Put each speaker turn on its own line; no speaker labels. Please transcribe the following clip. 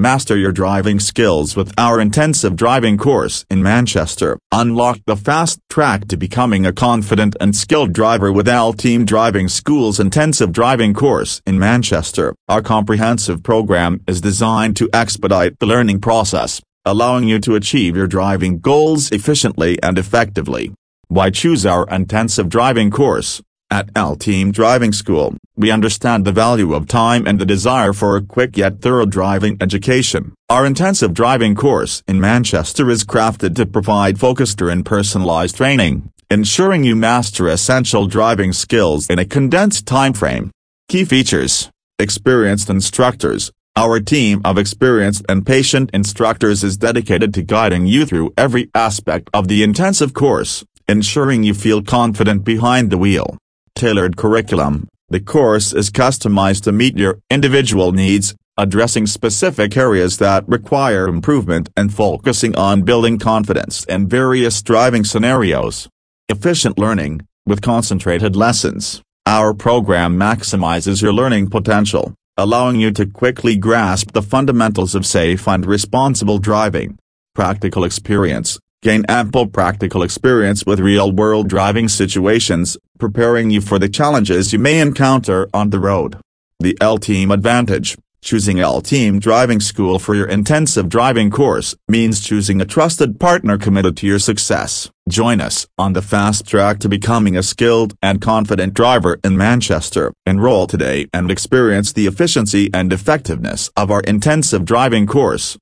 Master your driving skills with our intensive driving course in Manchester. Unlock the fast track to becoming a confident and skilled driver with L Team Driving School's intensive driving course in Manchester. Our comprehensive program is designed to expedite the learning process, allowing you to achieve your driving goals efficiently and effectively. Why choose our intensive driving course? At L Team Driving School, we understand the value of time and the desire for a quick yet thorough driving education. Our intensive driving course in Manchester is crafted to provide focused and personalized training, ensuring you master essential driving skills in a condensed time frame. Key features Experienced instructors. Our team of experienced and patient instructors is dedicated to guiding you through every aspect of the intensive course, ensuring you feel confident behind the wheel tailored curriculum, the course is customized to meet your individual needs, addressing specific areas that require improvement and focusing on building confidence in various driving scenarios. Efficient learning, with concentrated lessons, our program maximizes your learning potential, allowing you to quickly grasp the fundamentals of safe and responsible driving. Practical experience, gain ample practical experience with real-world driving situations, preparing you for the challenges you may encounter on the road. The L-Team Advantage Choosing L-Team Driving School for your intensive driving course means choosing a trusted partner committed to your success. Join us on the fast track to becoming a skilled and confident driver in Manchester. Enroll today and experience the efficiency and effectiveness of our intensive driving course.